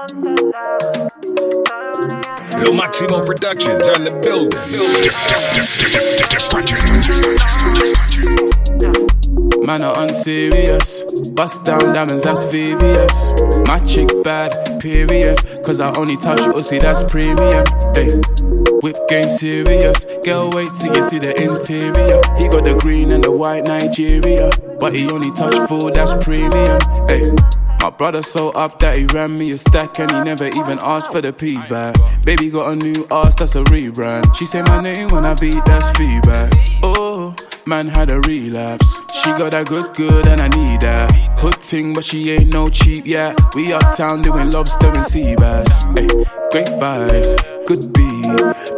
Lo Maximo Productions on the building. Man, are unserious. Bust down diamonds, that's VVS. My chick bad, period. Cause I only touch see that's premium. Hey. Whip game serious. Girl, wait till you see the interior. He got the green and the white Nigeria. But he only touch full, that's premium. Hey. My brother so up that he ran me a stack and he never even asked for the peas back. Baby got a new ass, that's a rebrand. She say my name when I beat, that's feedback. Oh, man had a relapse. She got that good, good, and I need that. Hood ting, but she ain't no cheap yet. We uptown doing lobster and sea bass. Hey, great vibes, good beat,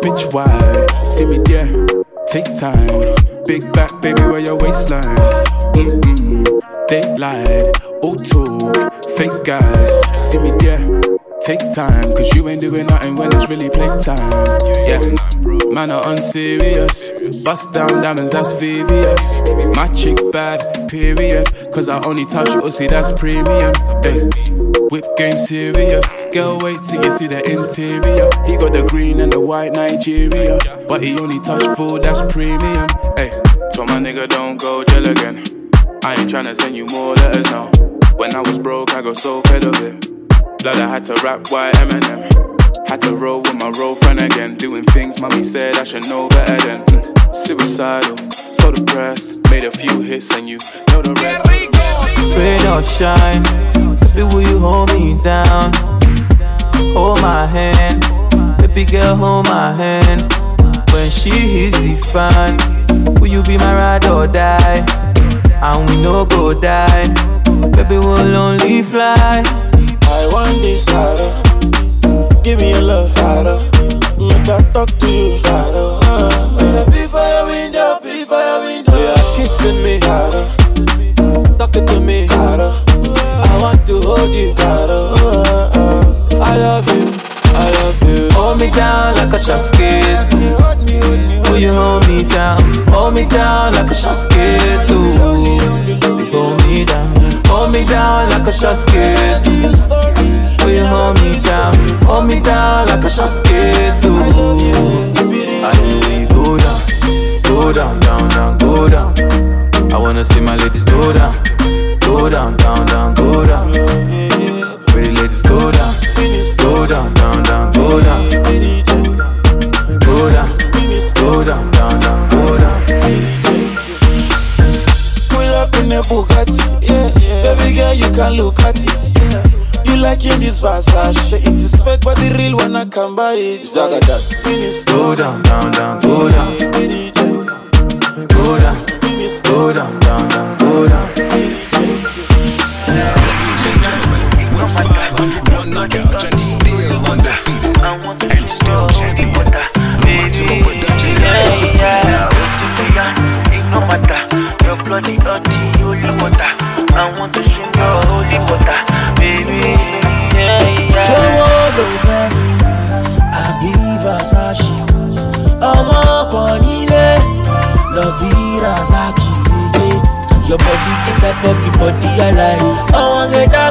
bitch wide. See me there, take time. Big back, baby, where your waistline? Mm-mm, daylight, Oh, auto Fake guys, see me there. Take time, cause you ain't doing nothing when it's really playtime. Yeah, man are unserious. Bust down diamonds, that's VVS. My chick bad, period. Cause I only touch you, oh, see that's premium. Hey. Whip game serious. Girl, wait till you see the interior. He got the green and the white Nigeria. But he only touch full, that's premium. Hey, so my nigga don't go jail again. I ain't tryna send you more letters now. When I was broke, I got so fed of it. Blood, I had to rap white Eminem. Had to roll with my roll friend again. Doing things mommy said I should know better than. Mm, suicidal, so depressed. Made a few hits and you know the rest. Rain or shine, baby, will you hold me down? Hold my hand, baby girl, hold my hand. When she hits the fan, will you be my ride or die? And we no go die. Baby, we'll only fly. I want this harder. Give me your love harder. Make I talk to you harder. Uh, be for your window, be for your window. Yeah, kissing me harder. Talking to me harder. I want to hold you harder. Uh, I love you. I love you. Hold me down like a shot skate. Will you hold me down? Hold me down like a shot skate. Hold me down. Hold me down like a shot skate. Will you hold me down? Hold me down like a shot skate too. I know we go down, go down, down, down, go down. I wanna see my ladies go down, go down, down, down, go down. Pretty ladies go down, go down, down, down, go down. Go down, go down, down, down, go down. Pull up in a Bugatti, yeah, yeah. Baby girl, you can look at it. You like in this Versace, it is fake but the real when I come by it. Zaga that. Go down, down, down, go down. Go down, go down, down, down, type of the body I like. Àwọn gẹ̀dàgùn jẹ́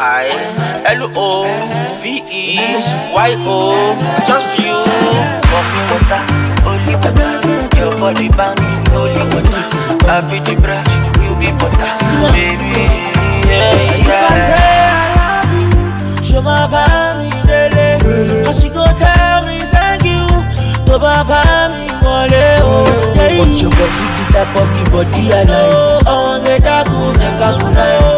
I L O V E Y O just you. Holy water, holy water. Your body banging, holy water. I feel the brush, you be butter, baby. Yeah, If I yeah. say I love you, show my body daily, cause she go tell me thank you, to baba mi wọlé o. But your body the type of the body I like. Àwọn gẹ̀dàgùn jẹ́ ká kú láyé. Ìwọ nìkan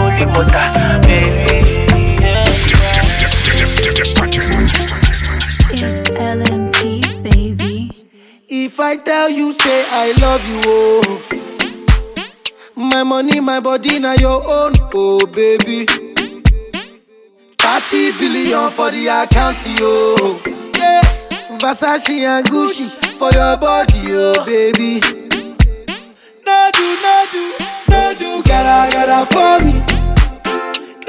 holy water, baby. It's LMP, baby. If I tell you, say I love you, oh. My money, my body, now your own, oh baby. 30 billion for the account, yo. Yeah. Versace and Gucci for your body, oh baby. No do, no do, no do, gotta, gotta for me.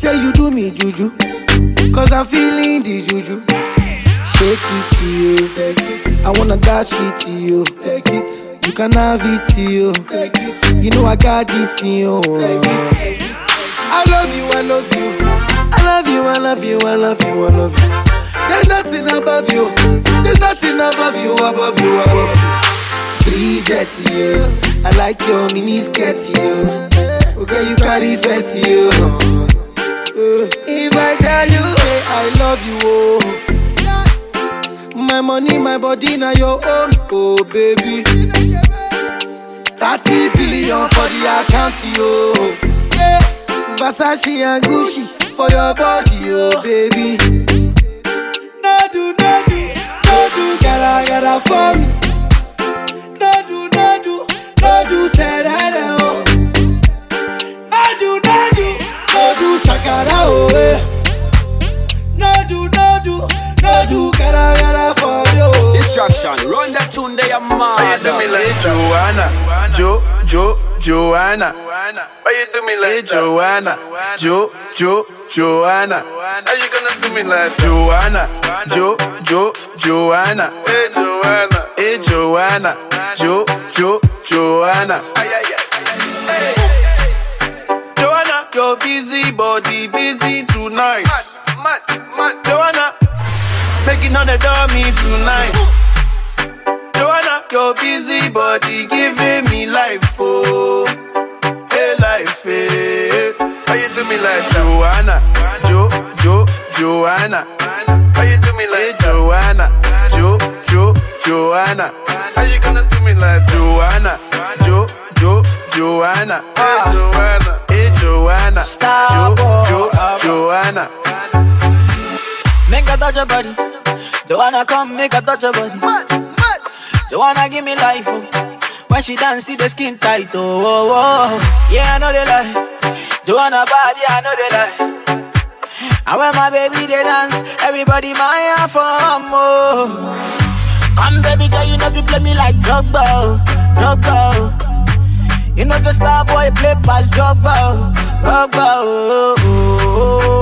Sure you do me juju. Cause I'm feeling the juju. Shake it to you. It. I wanna dash it to you. Take it. You can have it to you. Take it. You know I got this in you. I love you, I love you. I love you, I love you, I love you, I love you. There's nothing above you. There's nothing above you, above you, above you. Bridget, you. I like your mini skirt, you. Okay, you carry fancy, you. If I tell you, say I love you, oh. My money, my body, now your own, oh baby. 30 billion for the account, yo. Yeah. Versace and Gucci for your body, oh baby. No do, no do, no do, gotta, gotta for me. No do, no do, no do, say that, do, shakara, oh, eh. No do, no do, no do, gotta, gotta for me, oh. Distraction, run that tune they are mad. Why you do me like Joanna? Jo, Jo, Joanna. Why you do me like hey, Joanna? Jo, Jo, Joanna. How you gonna do me like Joanna? Jo, Jo, Joanna. Hey Joanna. Hey Joanna. Jo, Jo, Joanna. Ay, ay, ay. Hey. Your busy body busy tonight. Mad, mad, mad. Joanna, making on the dummy tonight. Joanna, your busy body giving me life, oh, hey life, hey. How you do me like Joanna, Jo, Jo, Joanna? How you do me like eh, Joanna, Jo, Jo, Joanna? How you gonna do me like Joanna, Jo, Jo, Joanna? Hey Joanna, hey Joanna, Joanna. Make a touch your body. Joanna come make a touch your body. Joanna give me life. Oh. When she dance, see the skin tight. Oh, oh, oh. yeah, I know they lie. Joanna body, I know they lie. And when my baby they dance, everybody my for more. Oh. Come baby girl, you know you play me like Drogba, oh, Drogba. oh. You know the star boy play past Drogba, oh, Drogba. Oh, oh, oh,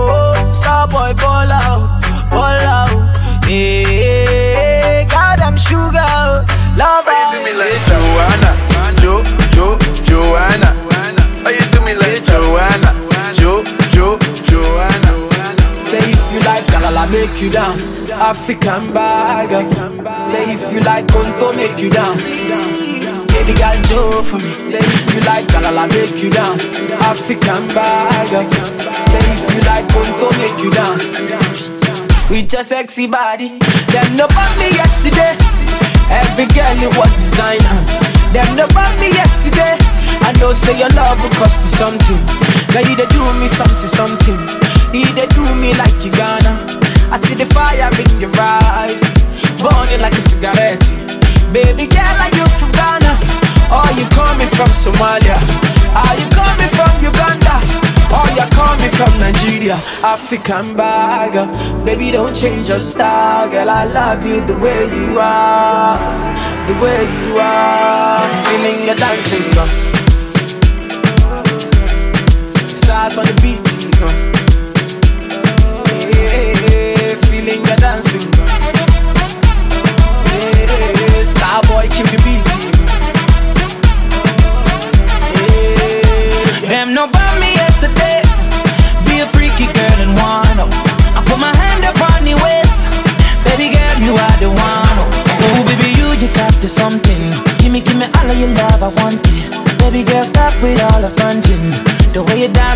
Star boy ball out, ball out. Hey, God I'm sugar, love do me out. like Joanna? Jo, Jo, Joanna. How you do me like Joanna? Jo, Jo, Joanna. Say if you like Galala, make you dance. African bag. Say if you like Conto, make you dance. Baby girl, Joe for me. Say if you like Galala, make you dance. African bag. Say if you like Conto, make you dance. With your sexy body, them no bought me yesterday. Every girl you was designer. Them no bought me yesterday. I know say your love will cost you something. Now you they do me something, something. You they do me like you gonna. I see the fire in your eyes, burning like a cigarette. Baby girl, are you from Somalia? Are you coming from Uganda? Or you coming from Nigeria? African bag, baby, don't change your style, girl. I love you the way you are, the way you are. Feeling your dancing, girl. Stars on the beat,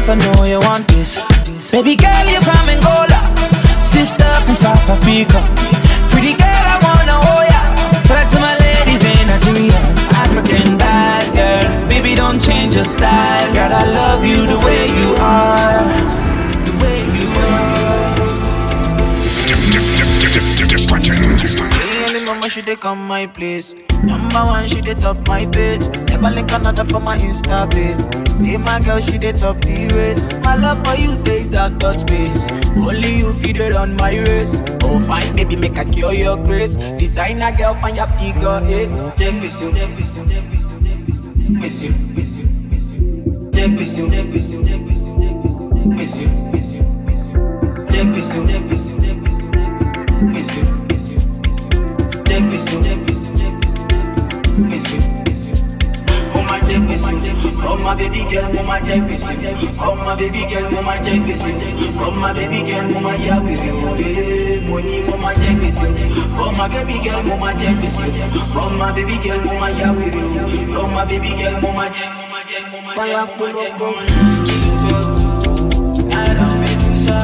dance, I know you want this. Baby girl, you're from Angola. Sister from South Africa. Dey come my place. Number one, she dey top my page. Never link another for my Insta page. Say my girl, she dey top the race. My love for you says out of space. Only you feed it on my race. Oh fine, baby, make a cure your grace. Designer girl, find your figure eight. Check with you, check with you, check with you, miss you, miss you, miss you. Check with you, check with you, check with you, check with you, miss you, miss you, miss you. Check with you, check with you, Oh oh baby girl, mama check with you, oh my baby girl, mama check with you, oh my baby girl, mama yeah with you, eh, money, mama check with you, oh my baby girl, mama check with you, oh my baby girl, mama yeah with you, oh my baby girl, mama check, mama check, mama check, mama check, mama check. Nada me gusta,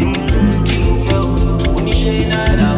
mm, que lo feo, oníṣẹ́ nada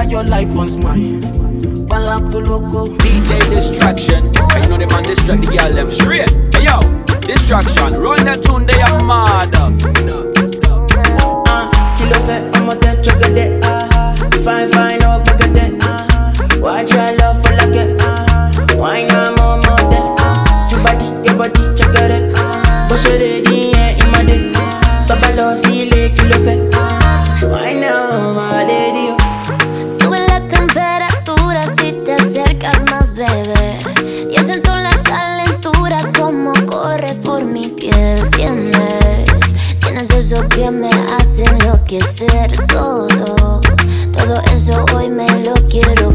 ginger your life once mine. Balanco loco. DJ distraction. You know them on distract the girl them straight. Hey yo, distraction. Run that tune they are mad. kí ló fẹ́ ọmọ tẹ jọgẹdẹ fine fine ọ gbẹgẹdẹ wájú àlọ fọlákẹ wáyé náà mọ ọmọ tẹ jùbàdí yọbọdí jẹgẹrẹ bó ṣe lè dín yẹn eso que me hace enloquecer todo. Todo eso hoy me lo quiero